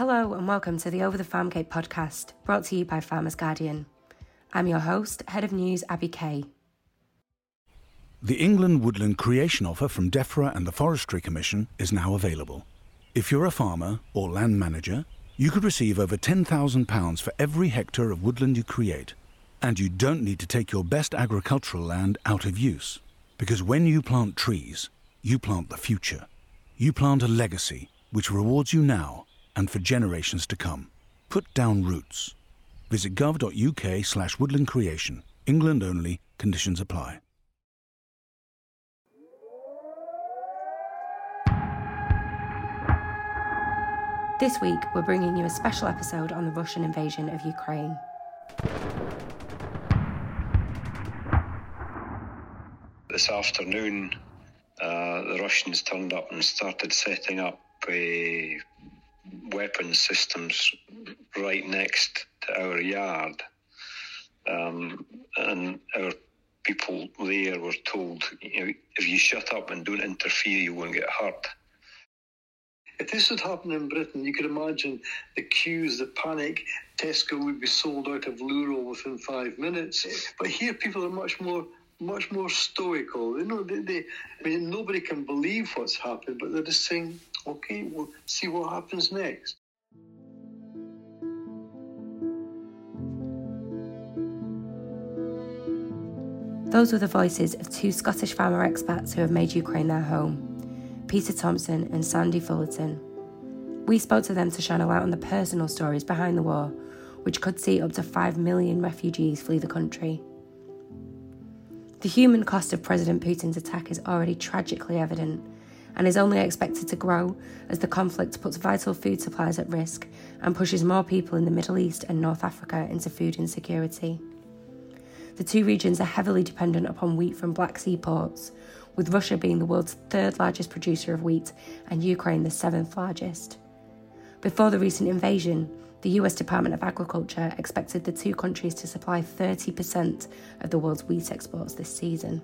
Hello and welcome to the Over the Farm Gate podcast, brought to you by Farmers Guardian. I'm your host, Head of News Abi Kay. The England Woodland Creation Offer from DEFRA and the Forestry Commission is now available. If you're a farmer or land manager, you could receive over £10,000 for every hectare of woodland you create. And you don't need to take your best agricultural land out of use. Because when you plant trees, you plant the future. You plant a legacy which rewards you now and for generations to come. Put down roots. Visit gov.uk slash woodland creation. England only. Conditions apply. This week, we're bringing you a special episode on the Russian invasion of Ukraine. This afternoon, uh, the Russians turned up and started setting up uh, weapon systems right next to our yard. Um, and our people there were told, you know, if you shut up and don't interfere, you won't get hurt. If this had happened in Britain, you could imagine the queues, the panic. Tesco would be sold out of Luro within five minutes. But here, people are much more, much more stoical. You know, they, they, I mean, nobody can believe what's happened, but they're just saying, "Okay, we'll see what happens next." Those were the voices of two Scottish farmer expats who have made Ukraine their home Peter Thompson and Sandy Fullerton. We spoke to them to shine a light on the personal stories behind the war, which could see up to 5 million refugees flee the country. The human cost of President Putin's attack is already tragically evident and is only expected to grow as the conflict puts vital food supplies at risk and pushes more people in the Middle East and North Africa into food insecurity. The two regions are heavily dependent upon wheat from Black Sea ports, with Russia being the world's third largest producer of wheat and Ukraine the seventh largest. Before the recent invasion, the US Department of Agriculture expected the two countries to supply 30% of the world's wheat exports this season.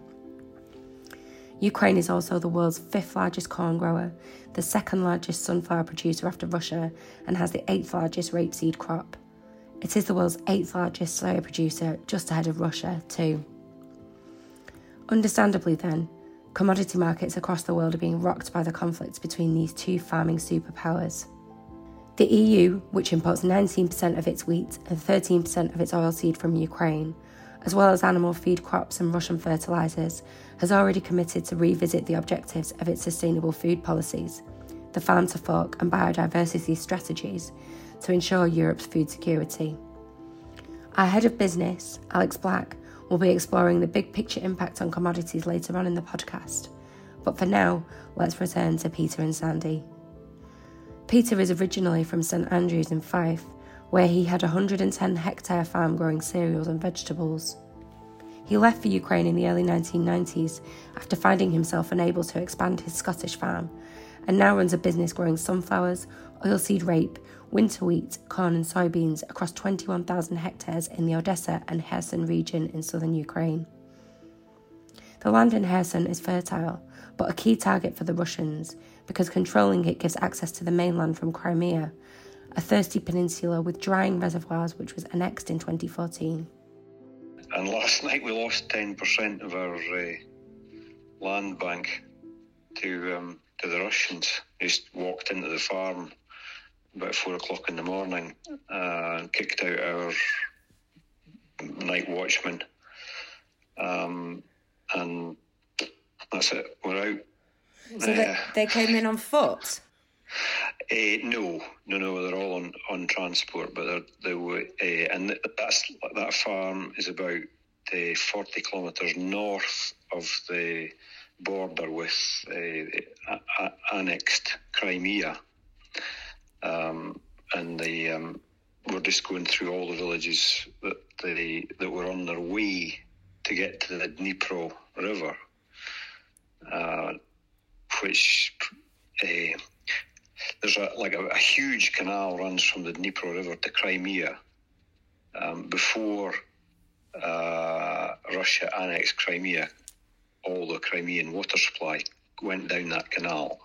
Ukraine is also the world's fifth largest corn grower, the second largest sunflower producer after Russia, and has the eighth largest rapeseed crop. It is the world's eighth largest soya producer, just ahead of Russia, too. Understandably, then, commodity markets across the world are being rocked by the conflict between these two farming superpowers. The EU, which imports 19% of its wheat and 13% of its oilseed from Ukraine, as well as animal feed crops and Russian fertilisers, has already committed to revisit the objectives of its sustainable food policies, the farm to fork and biodiversity strategies, to ensure Europe's food security. Our head of business, Alex Black, will be exploring the big picture impact on commodities later on in the podcast. But for now, let's return to Peter and Sandy. Peter is originally from St Andrews in Fife, where he had a 110 hectare farm growing cereals and vegetables. He left for Ukraine in the early 1990s after finding himself unable to expand his Scottish farm, and now runs a business growing sunflowers, oilseed rape, winter wheat, corn, and soybeans across 21,000 hectares in the Odessa and Kherson region in southern Ukraine. The land in Kherson is fertile, but a key target for the Russians because controlling it gives access to the mainland from Crimea, a thirsty peninsula with drying reservoirs which was annexed in 2014. And last night we lost 10% of our uh, land bank to um, to the Russians. They just walked into the farm about four o'clock in the morning uh, and kicked out our night watchman. Um, and that's it. We're out. So they, Uh, they came in on foot. Eh, no, no, no. They're all on, on transport, but they were, uh, and that's that farm is about uh, forty kilometres north of the border with uh, annexed Crimea, um, and they um, were just going through all the villages that they that were on their way to get to the Dnipro River, uh, which. There's a like a, a huge canal runs from the Dnipro River to Crimea. Um, before uh, Russia annexed Crimea, all the Crimean water supply went down that canal,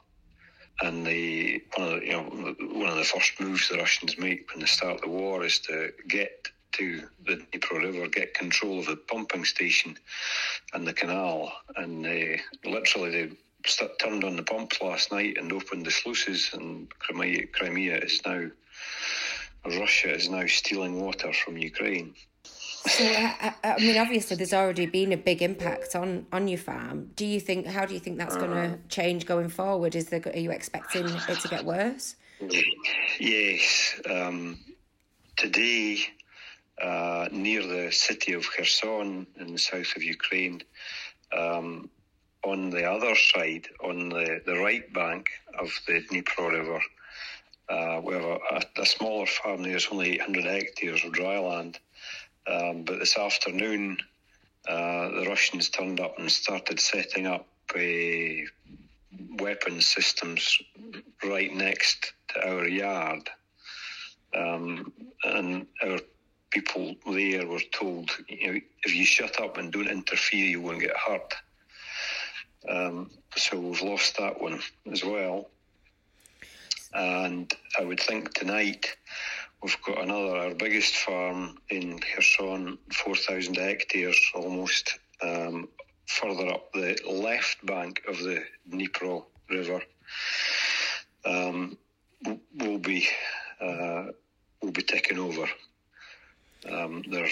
and the one of the, you know one of the first moves the Russians make when they start the war is to get to the Dnipro River, get control of the pumping station and the canal, and uh, literally they turned on the pumps last night and opened the sluices, and Crimea, Crimea is now Russia is now stealing water from Ukraine. So, I, I mean, obviously, there's already been a big impact on on your farm. Do you think? How do you think that's going to change going forward? Is there? Are you expecting it to get worse? Yes. Um, today, uh, near the city of Kherson in the south of Ukraine, um, on the other side, on the, the right bank of the Dnipro River, uh, we have a, a, smaller farm there, it's only 800 hectares of dry land. Um, but this afternoon, uh, the Russians turned up and started setting up uh, weapons systems right next to our yard. Um, and our people there were told, you know, if you shut up and don't interfere, you won't get hurt. Um, so we've lost that one as well. And I would think tonight we've got another, our biggest farm in Kherson, 4,000 hectares almost, um, further up the left bank of the Dnipro River. Um, will be uh, will be taken over. Um, they're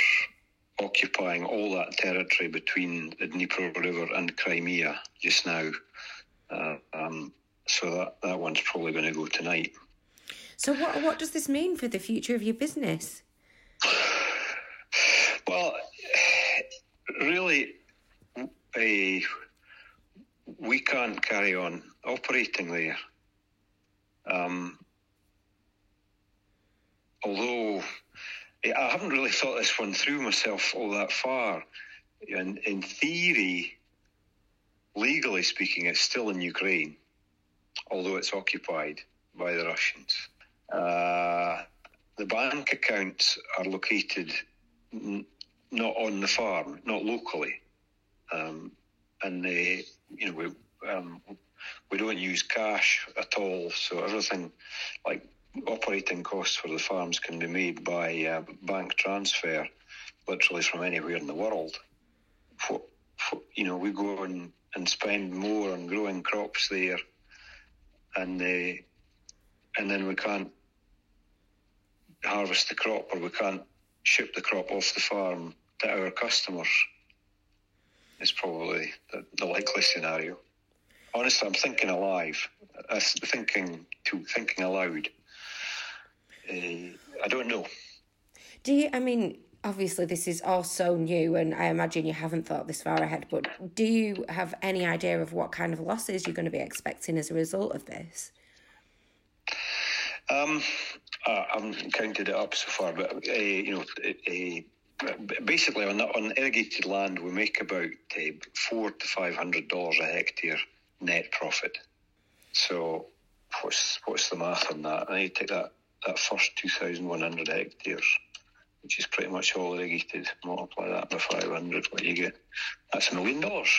occupying all that territory between the Dnieper River and Crimea just now. Uh, um, so that, that one's probably going to go tonight. So, what what does this mean for the future of your business? Well, really, uh, we can't carry on operating there. Um, although I haven't really thought this one through myself all that far. In, in theory, legally speaking, it's still in Ukraine, although it's occupied by the Russians. Uh, the bank accounts are located n- not on the farm, not locally, um, and they, you know, we um, we don't use cash at all. So everything, like operating costs for the farms, can be made by uh, bank transfer, literally from anywhere in the world. For, for, you know, we go and, and spend more on growing crops there, and uh, and then we can't harvest the crop or we can't ship the crop off the farm to our customers. Is probably the, the likely scenario. Honestly, I'm thinking alive. I'm thinking to thinking aloud. Uh, I don't know. Do you? I mean, obviously, this is all so new, and I imagine you haven't thought this far ahead. But do you have any idea of what kind of losses you're going to be expecting as a result of this? Um, I haven't counted it up so far, but uh, you know, uh, basically on on irrigated land, we make about uh, four to five hundred dollars a hectare net profit. So, what's what's the math on that? I take that that first two thousand one hundred hectares, which is pretty much all irrigated. Multiply that by five hundred, what you get? That's a million dollars.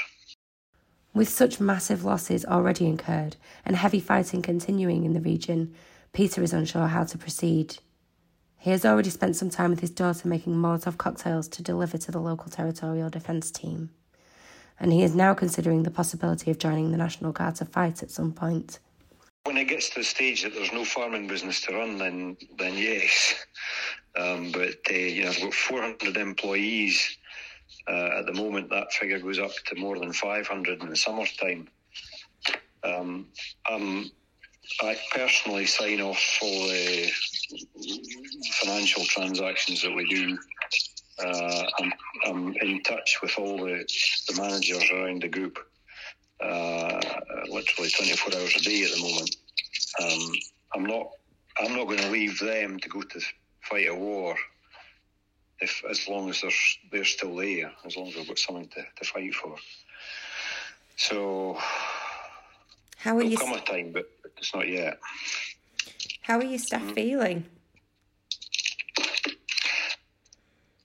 With such massive losses already incurred and heavy fighting continuing in the region, Peter is unsure how to proceed. He has already spent some time with his daughter making Molotov cocktails to deliver to the local territorial defence team, and he is now considering the possibility of joining the National Guard to fight at some point. When it gets to the stage that there's no farming business to run, then then yes. Um, but uh, you know, I've got 400 employees uh, at the moment. That figure goes up to more than 500 in the summertime. Um, I'm I personally sign off all the financial transactions that we do. Uh, I'm, I'm in touch with all the, the managers around the group, uh, literally 24 hours a day at the moment. Um, I'm not I'm not going to leave them to go to fight a war if as long as they're they're still there, as long as they've got something to, to fight for. So How are you? come a time, but it's not yet. How are your staff feeling?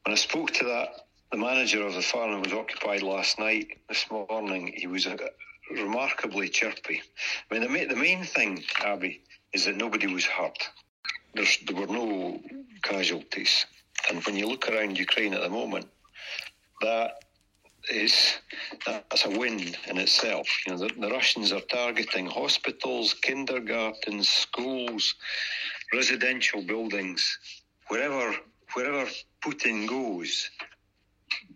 When I spoke to that, the manager of the farm was occupied last night, this morning, he was uh, remarkably chirpy. I mean, the, the main thing, Abi, is that nobody was hurt. There's, there were no casualties. And when you look around Ukraine at the moment, that is that's a win in itself. You know, the, the Russians are targeting hospitals, kindergartens, schools, residential buildings, wherever wherever Putin goes,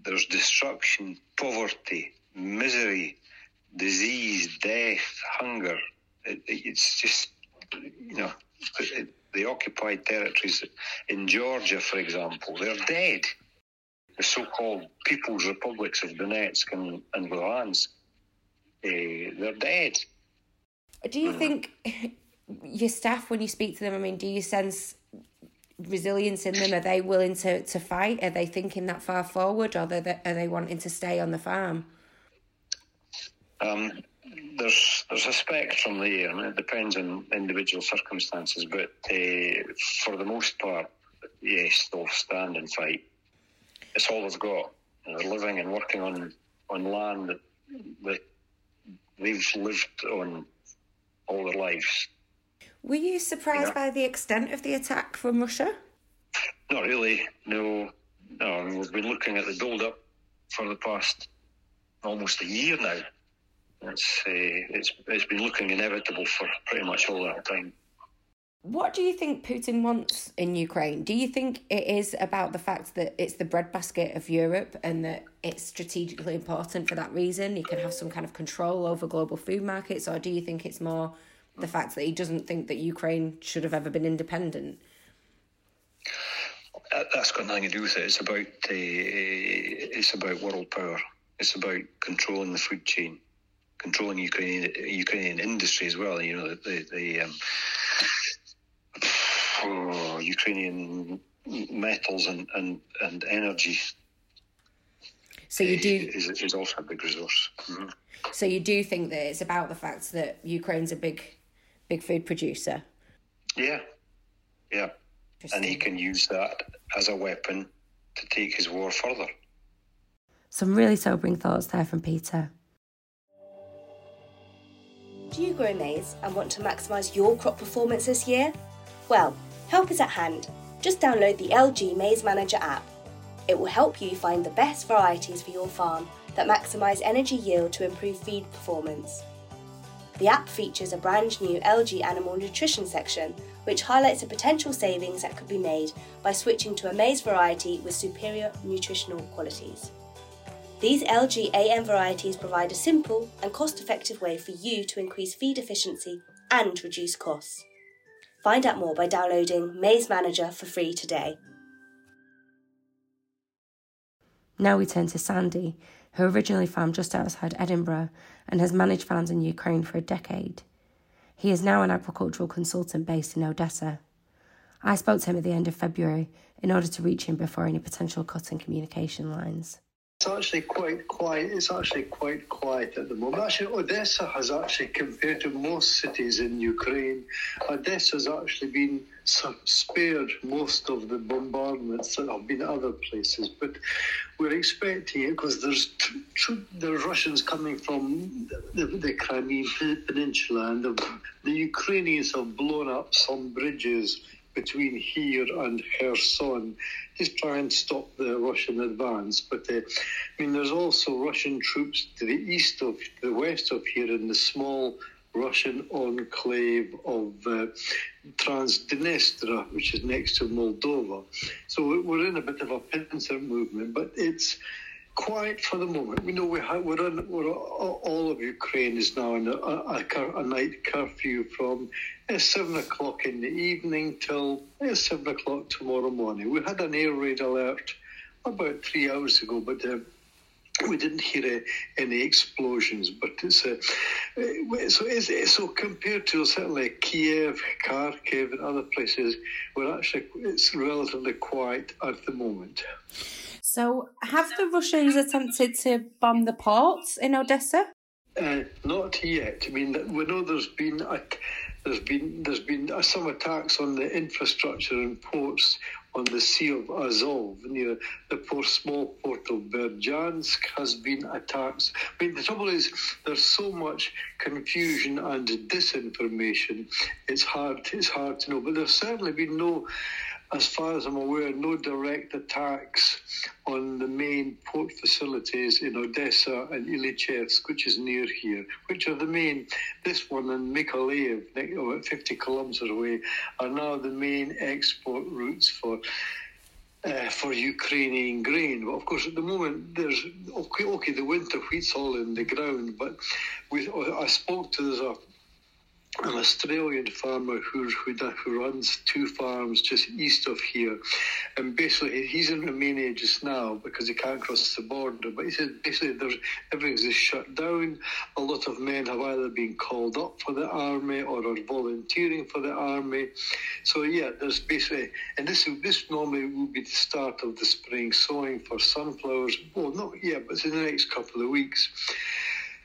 there's destruction, poverty, misery, disease, death, hunger. It, it's just, you know, it, the occupied territories in Georgia, for example, they're dead. The so-called People's Republics of Donetsk and, and Luhansk, uh, they're dead. Do you mm. think your staff, when you speak to them, I mean, do you sense resilience in them? Are they willing to, to fight? Are they thinking that far forward, or are they, are they wanting to stay on the farm? Um, there's there's a spectrum there. I mean, it depends on individual circumstances, but uh, for the most part, yes, they'll stand and fight. It's all they've got. they're living and working on on land that, that they've lived on all their lives. Were you surprised by the extent of the attack from Russia? Not really. No, no. we've been looking at the build-up for the past almost a year now. It's uh, it's it's been looking inevitable for pretty much all that time. What do you think Putin wants in Ukraine? Do you think it is about the fact that it's the breadbasket of Europe and that it's strategically important for that reason? He can have some kind of control over global food markets, or do you think it's more the fact that he doesn't think that Ukraine should have ever been independent? That's got nothing to do with it. It's about uh, it's about world power. It's about controlling the food chain, controlling Ukrainian Ukrainian industry as well. You know the the, the um, oh, Ukrainian metals and, and, and energy. So you do is, is also a big resource. Mm-hmm. So you do think that it's about the fact that Ukraine's a big big food producer. Yeah, yeah, and he can use that as a weapon to take his war further. Some really sobering thoughts there from Peter. Do you grow maize and want to maximise your crop performance this year? Well, help is at hand. Just download the LG Maize Manager app. It will help you find the best varieties for your farm that maximise energy yield to improve feed performance. The app features a brand new LG Animal Nutrition section, which highlights the potential savings that could be made by switching to a maize variety with superior nutritional qualities. These LG AM varieties provide a simple and cost effective way for you to increase feed efficiency and reduce costs. Find out more by downloading Maize Manager for free today. Now we turn to Sandy, who originally farmed just outside Edinburgh and has managed farms in Ukraine for a decade. He is now an agricultural consultant based in Odessa. I spoke to him at the end of February in order to reach him before any potential cut in communication lines. It's actually quite quiet. It's actually quite quiet at the moment. Actually, Odessa has actually, compared to most cities in Ukraine, Odessa has actually been spared most of the bombardments that have been other places. But we're expecting it because there's there's Russians coming from the, the Crimean Peninsula, and the, the Ukrainians have blown up some bridges between here and Kherson, just try and stop the Russian advance. But uh, I mean, there's also Russian troops to the east of, the west of here in the small Russian enclave of uh, Transdniestria, which is next to Moldova. So we're in a bit of a pincer movement, but it's quiet for the moment. We know we have, we're in, we're, all of Ukraine is now in a, a, a night curfew from uh, 7 o'clock in the evening till uh, 7 o'clock tomorrow morning. We had an air raid alert about three hours ago, but uh, we didn't hear uh, any explosions. But it's uh, uh so it's, so compared to certainly Kiev, Kharkiv, and other places, we're actually it's relatively quiet at the moment. So, have the Russians attempted to bomb the ports in Odessa? Uh, not yet. I mean, we know there's been a, there's been there's been some attacks on the infrastructure and ports on the Sea of Azov near the poor small port of Berdyansk has been attacked. I mean, the trouble is there's so much confusion and disinformation. It's hard. It's hard to know. But there's certainly been no as far as I'm aware, no direct attacks on the main port facilities in Odessa and Ilychevsk, which is near here, which are the main, this one and Mykolaiv, about 50 kilometres away, are now the main export routes for. Uh, for Ukrainian grain, but of course at the moment there's okay, okay, the winter wheat's all in the ground, but we, I spoke to there's a an Australian farmer who, who, who runs two farms just east of here. And basically, he's in Romania just now because he can't cross the border. But he said basically everything's just shut down. A lot of men have either been called up for the army or are volunteering for the army. So, yeah, there's basically, and this, this normally would be the start of the spring sowing for sunflowers. Well, not yet, but in the next couple of weeks.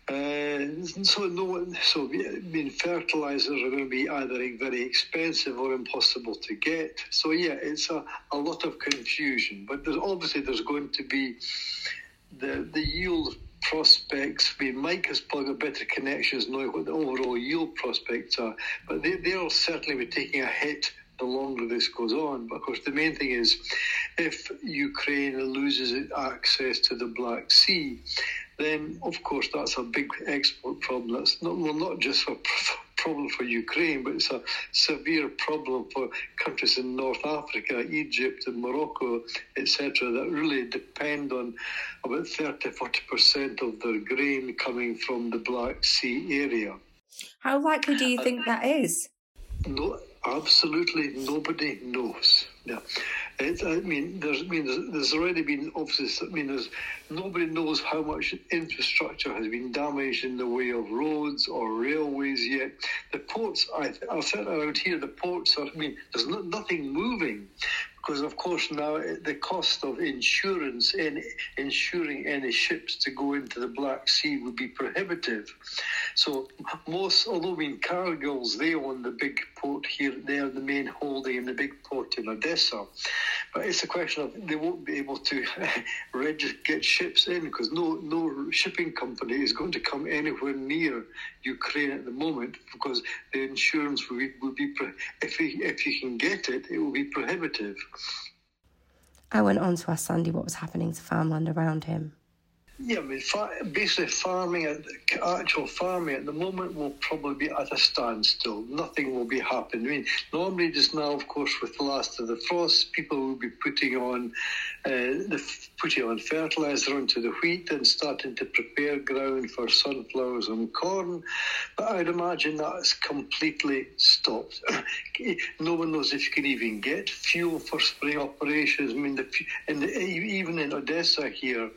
Uh, so no, so I mean, fertilizers are going to be either very expensive or impossible to get. So yeah, it's a, a lot of confusion. But there's obviously there's going to be the the yield prospects. Mean, Mike has probably got better connections knowing what the overall yield prospects are, but they, they'll certainly be taking a hit the longer this goes on. But of course, the main thing is if Ukraine loses access to the Black Sea, then of course that's a big export problem. That's not well, not just a problem for Ukraine, but it's a severe problem for countries in North Africa, Egypt, and Morocco, etc., that really depend on about 30 40% of their grain coming from the Black Sea area. How likely do you uh, think that is? No, absolutely nobody knows. Yeah. I mean, there's, I mean, there's, already been obviously. I mean, there's nobody knows how much infrastructure has been damaged in the way of roads or railways yet. The ports, I, I said around here, the ports are. I mean, there's no, nothing moving because of course now eh, the cost of insurance in insuring any ships to go into the Black Sea would be prohibitive. So most, although mean Cargill's, they own the big port here, they are the main holding in the big port in Odessa. It's a question of they won't be able to get ships in because no no shipping company is going to come anywhere near Ukraine at the moment because the insurance will be, will be if he, if you can get it, it will be prohibitive. I went on to ask Sandy what was happening to farmland around him. Yeah, I mean, basically farming, actual farming at the moment will probably be at a standstill. Nothing will be happening. I mean, normally just now, of course, with the last of the frost, people will be putting on uh, the putting on fertilizer onto the wheat and starting to prepare ground for sunflowers and corn. But I'd imagine that's completely stopped. no one knows if you can even get fuel for spring operations. I mean, the, in the, even in Odessa here,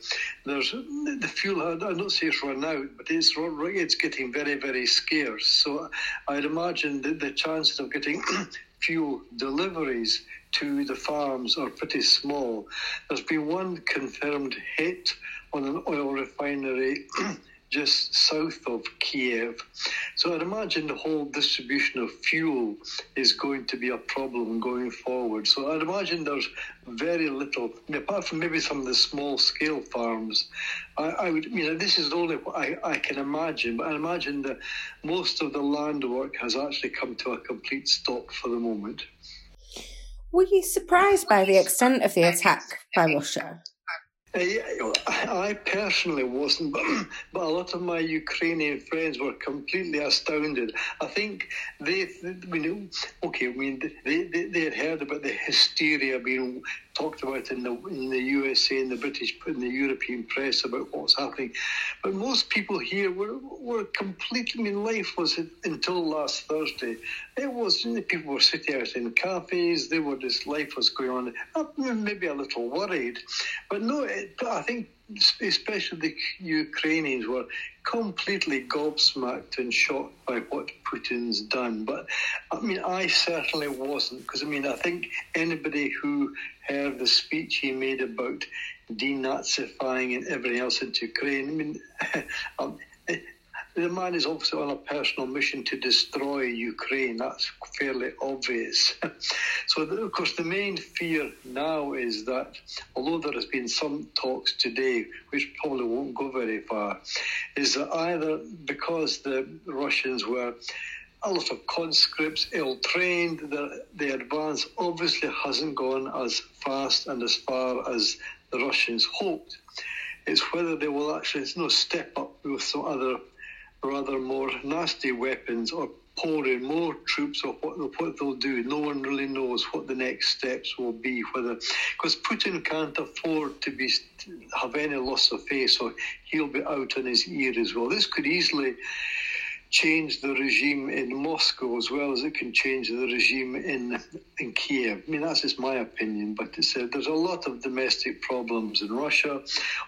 there's the fuel. I don't say it's run out, but it's it's getting very very scarce. So I'd imagine that the chances of getting fuel deliveries to the farms are pretty small. There's been one confirmed hit on an oil refinery just south of Kiev. So I'd imagine the whole distribution of fuel is going to be a problem going forward. So I'd imagine there's very little, apart from maybe some of the small scale farms. I, I would, you know, this is only what I, I can imagine, but I imagine that most of the land work has actually come to a complete stop for the moment. Were you surprised by the extent of the attack by Russia? I personally wasn't, but, but a lot of my Ukrainian friends were completely astounded. I think they, we knew, okay, I mean, they, they, they had heard about the hysteria being talked about in the in the USA and the British and the European press about what's happening, but most people here were were completely. I mean, life was until last Thursday. It was people were sitting out in cafes. They were just life was going on. Uh, maybe a little worried, but no. It, I think especially the Ukrainians were completely gobsmacked and shocked by what Putin's done. But I mean, I certainly wasn't because I mean, I think anybody who heard the speech he made about denazifying and everything else in Ukraine, I mean, um, the man is obviously on a personal mission to destroy Ukraine. That's fairly obvious. so, of course, the main fear now is that although there has been some talks today, which probably won't go very far, is that either because the Russians were a lot of conscripts, ill trained. The, the advance obviously hasn't gone as fast and as far as the Russians hoped. It's whether they will actually you know, step up with some other rather more nasty weapons or pour in more troops or what, what they'll do. No one really knows what the next steps will be. Whether because Putin can't afford to be have any loss of face, or he'll be out on his ear as well. This could easily change the regime in Moscow as well as it can change the regime in in Kiev. I mean, that's just my opinion, but it's, uh, there's a lot of domestic problems in Russia.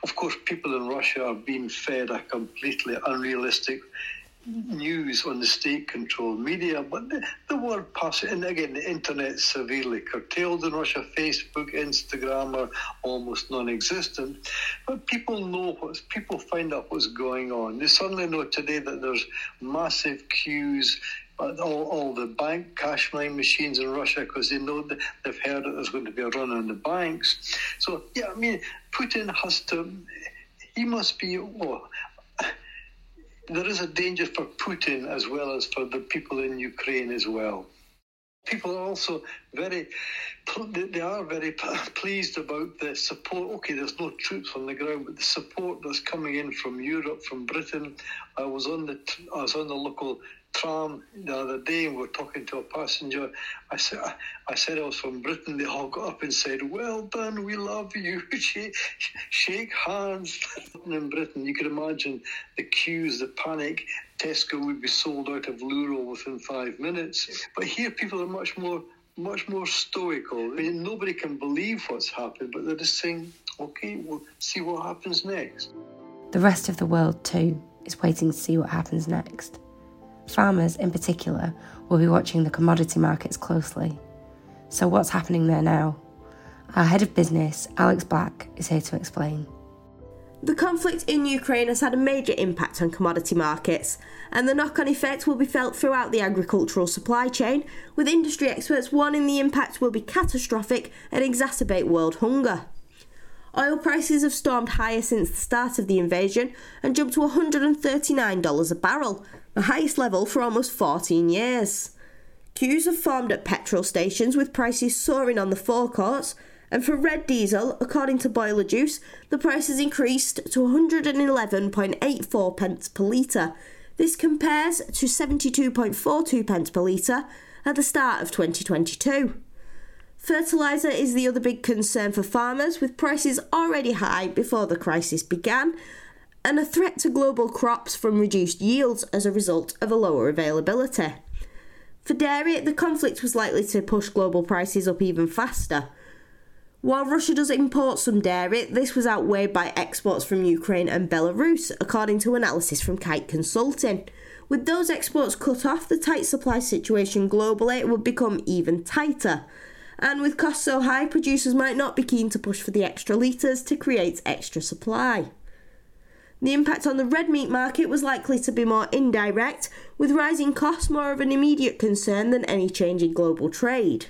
Of course, people in Russia are being fed a completely unrealistic news on the state-controlled media, but the, the word passes, and again, the internet severely curtailed in Russia. Facebook, Instagram are almost non-existent, but people know what people find out what's going on. They suddenly know today that there's massive queues At all, all the bank cash line machines in Russia because they know that they've heard that there's going to be a run on the banks. So yeah, I mean, Putin has to. He must be. Well, there is a danger for Putin as well as for the people in Ukraine as well. People are also very, they are very pleased about the support. Okay, there's no troops on the ground, but the support that's coming in from Europe, from Britain. I was on the, I was on the local tram the other day and we were talking to a passenger. I said, I said I was from Britain. They all got up and said, well done, we love you. shake, shake hands. in Britain, you can imagine the queues, the panic. Tesco would be sold out of Luro within five minutes. But here people are much more much more stoical. I mean, nobody can believe what's happened, but they're just saying, okay, we'll see what happens next. The rest of the world, too, is waiting to see what happens next. Farmers, in particular, will be watching the commodity markets closely. So, what's happening there now? Our head of business, Alex Black, is here to explain. The conflict in Ukraine has had a major impact on commodity markets, and the knock on effect will be felt throughout the agricultural supply chain, with industry experts warning the impact will be catastrophic and exacerbate world hunger. Oil prices have stormed higher since the start of the invasion and jumped to $139 a barrel, the highest level for almost 14 years. Queues have formed at petrol stations with prices soaring on the forecourts, and for red diesel, according to BoilerJuice, the price has increased to 111.84 pence per litre. This compares to 72.42 pence per litre at the start of 2022. Fertiliser is the other big concern for farmers, with prices already high before the crisis began, and a threat to global crops from reduced yields as a result of a lower availability. For dairy, the conflict was likely to push global prices up even faster. While Russia does import some dairy, this was outweighed by exports from Ukraine and Belarus, according to analysis from Kite Consulting. With those exports cut off, the tight supply situation globally would become even tighter. And with costs so high, producers might not be keen to push for the extra litres to create extra supply. The impact on the red meat market was likely to be more indirect, with rising costs more of an immediate concern than any change in global trade.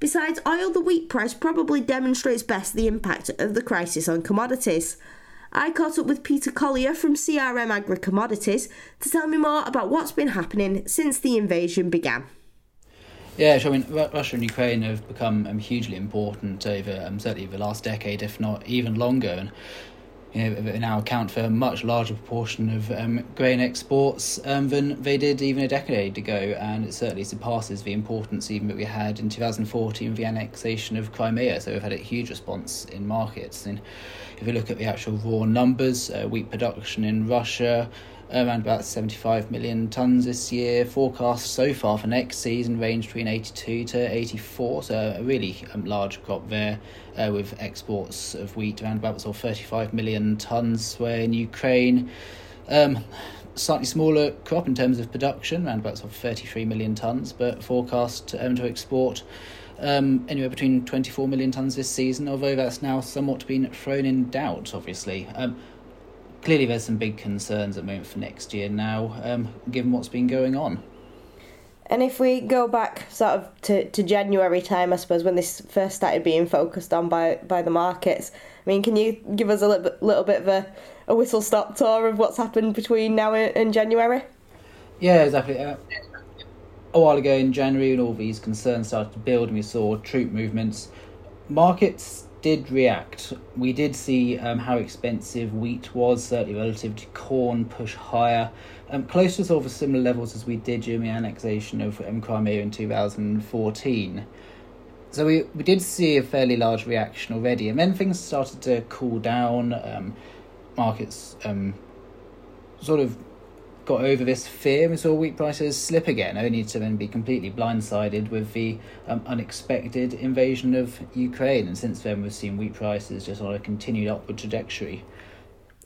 Besides oil, the wheat price probably demonstrates best the impact of the crisis on commodities. I caught up with Peter Collier from CRM Agri Commodities to tell me more about what's been happening since the invasion began. Yeah, so I mean, Russia and Ukraine have become um, hugely important over um, certainly the last decade, if not even longer. And you know, they now account for a much larger proportion of um, grain exports um, than they did even a decade ago, and it certainly surpasses the importance even that we had in 2014 with the annexation of Crimea. So we've had a huge response in markets. And if you look at the actual raw numbers, uh, wheat production in Russia around about 75 million tonnes this year. Forecast so far for next season range between 82 to 84, so a really um, large crop there. Uh, with exports of wheat around about sort of 35 million tonnes, where in Ukraine, um, slightly smaller crop in terms of production, around about sort of 33 million tonnes, but forecast um, to export um, anywhere between 24 million tonnes this season, although that's now somewhat been thrown in doubt, obviously. Um, clearly there's some big concerns at the moment for next year now, um, given what's been going on. And if we go back sort of to, to January time, I suppose, when this first started being focused on by, by the markets, I mean, can you give us a little bit, little bit of a, a whistle stop tour of what's happened between now and January? Yeah, exactly. Uh, a while ago in January, when all these concerns started to build, and we saw troop movements, markets did react. We did see um, how expensive wheat was, certainly relative to corn, push higher, um, close to sort of similar levels as we did during the annexation of um, Crimea in 2014. So we, we did see a fairly large reaction already, and then things started to cool down. Um, markets um, sort of got over this fear and saw wheat prices slip again, only to then be completely blindsided with the um, unexpected invasion of Ukraine. And since then, we've seen wheat prices just on a continued upward trajectory.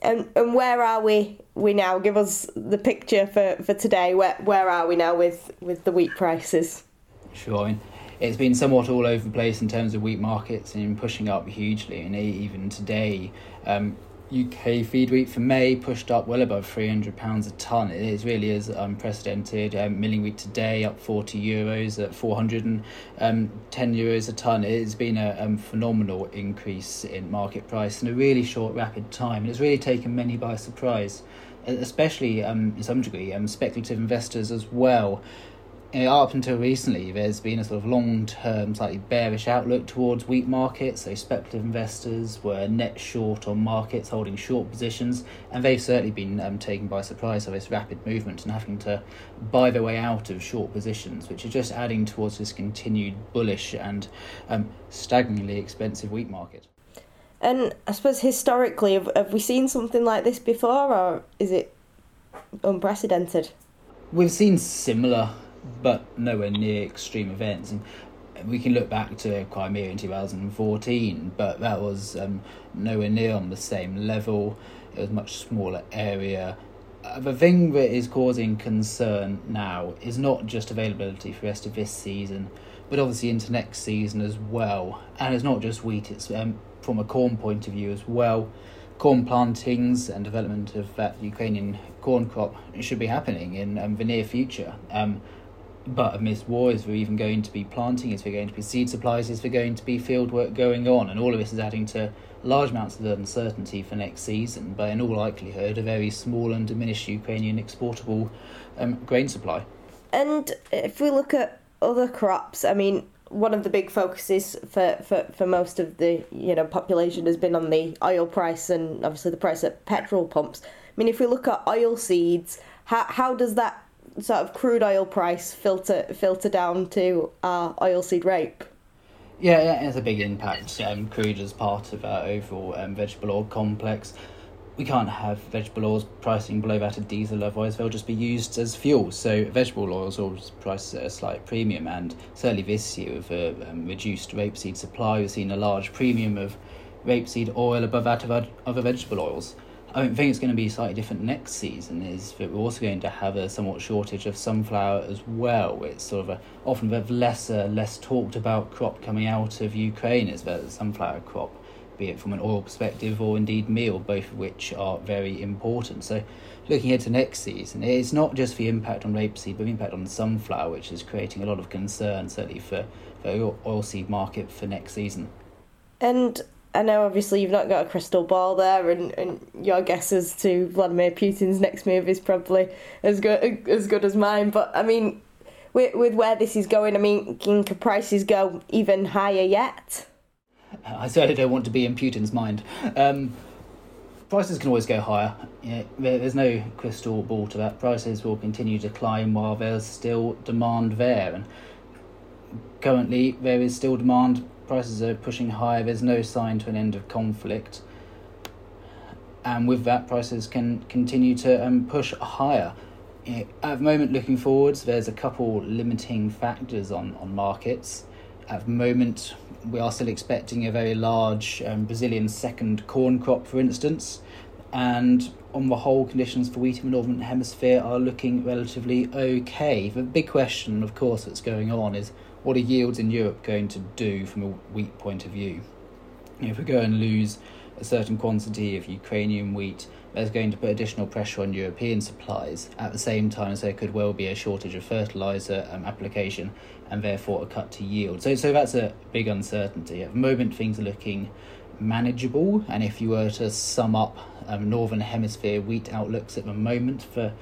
And and where are we we now? Give us the picture for, for today. Where where are we now with, with the wheat prices? Sure. I mean, it's been somewhat all over the place in terms of wheat markets and pushing up hugely. And even today, um, UK feed wheat for May pushed up well above £300 a tonne. It is, really is unprecedented. Um, milling wheat today up 40 euros at 410 um, euros a tonne. It has been a um, phenomenal increase in market price in a really short, rapid time. And it's really taken many by surprise, especially um, in some degree um, speculative investors as well up until recently, there's been a sort of long-term, slightly bearish outlook towards wheat markets. So speculative investors were net short on markets, holding short positions, and they've certainly been um, taken by surprise by this rapid movement and having to buy their way out of short positions, which is just adding towards this continued bullish and um, staggeringly expensive wheat market. And I suppose historically, have, have we seen something like this before, or is it unprecedented? We've seen similar but nowhere near extreme events. And we can look back to Crimea in 2014, but that was um, nowhere near on the same level. It was a much smaller area. Uh, the thing that is causing concern now is not just availability for the rest of this season, but obviously into next season as well. And it's not just wheat; it's um, from a corn point of view as well. Corn plantings and development of that Ukrainian corn crop should be happening in um, the near future. Um, but amidst war, is there even going to be planting? Is there going to be seed supplies? Is there going to be field work going on? And all of this is adding to large amounts of uncertainty for next season, but in all likelihood, a very small and diminished Ukrainian exportable um, grain supply. And if we look at other crops, I mean, one of the big focuses for, for, for most of the you know population has been on the oil price and obviously the price at petrol pumps. I mean, if we look at oil seeds, how how does that sort of crude oil price filter filter down to our oilseed rape? Yeah, it has a big impact. Um, crude as part of our overall um, vegetable oil complex. We can't have vegetable oils pricing below that of diesel, otherwise they'll just be used as fuel. So vegetable oils always priced at a slight premium, and certainly this year with a um, reduced rapeseed supply, we've seen a large premium of rapeseed oil above that of other vegetable oils. I think it's going to be slightly different next season. Is that we're also going to have a somewhat shortage of sunflower as well. It's sort of a often a lesser, less talked about crop coming out of Ukraine is the sunflower crop, be it from an oil perspective or indeed meal, both of which are very important. So, looking into next season, it's not just the impact on rapeseed, but the impact on sunflower, which is creating a lot of concern, certainly for the oilseed market for next season. And I know obviously you've not got a crystal ball there, and, and your guess as to Vladimir Putin's next move is probably as good as good as mine. But I mean, with with where this is going, I mean, can prices go even higher yet? I certainly don't want to be in Putin's mind. Um, prices can always go higher. There's no crystal ball to that. Prices will continue to climb while there's still demand there, and currently there is still demand prices are pushing higher, there's no sign to an end of conflict. And with that, prices can continue to um, push higher. At the moment, looking forwards, there's a couple limiting factors on, on markets. At the moment, we are still expecting a very large um, Brazilian second corn crop, for instance, and on the whole, conditions for wheat in the Northern Hemisphere are looking relatively okay. The big question, of course, that's going on is what are yields in Europe going to do from a wheat point of view? If we go and lose a certain quantity of Ukrainian wheat, That's going to put additional pressure on European supplies at the same time as there could well be a shortage of fertiliser um, application and therefore a cut to yield. So, so that's a big uncertainty. At the moment, things are looking manageable, and if you were to sum up um, Northern Hemisphere wheat outlooks at the moment for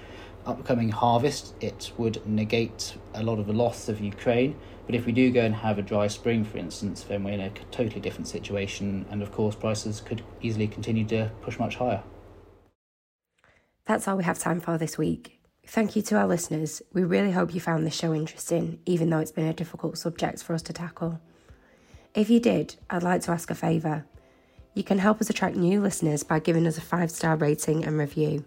upcoming harvest, it would negate a lot of the loss of Ukraine. But if we do go and have a dry spring, for instance, then we're in a totally different situation, and of course, prices could easily continue to push much higher. That's all we have time for this week. Thank you to our listeners. We really hope you found this show interesting, even though it's been a difficult subject for us to tackle. If you did, I'd like to ask a favour. You can help us attract new listeners by giving us a five star rating and review.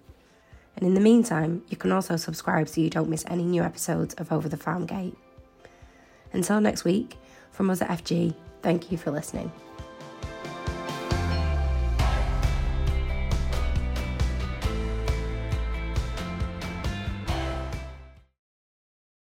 And in the meantime, you can also subscribe so you don't miss any new episodes of Over the Farm Gate. Until next week, from us at FG, thank you for listening.